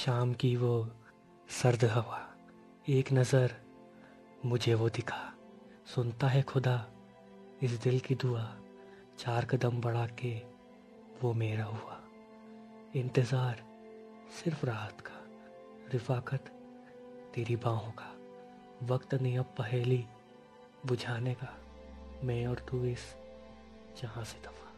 शाम की वो सर्द हवा। एक नज़र मुझे वो दिखा। सुनता है खुदा, इस दिल की दुआ, चार कदम बढ़ा के वो मेरा हुआ। इंतज़ार सिर्फ़ राहत का, रिफाकत तेरी बाहों का। वक्त नहीं अब पहेली बुझाने का। मैं और तू इस जहाँ से दफ़ा।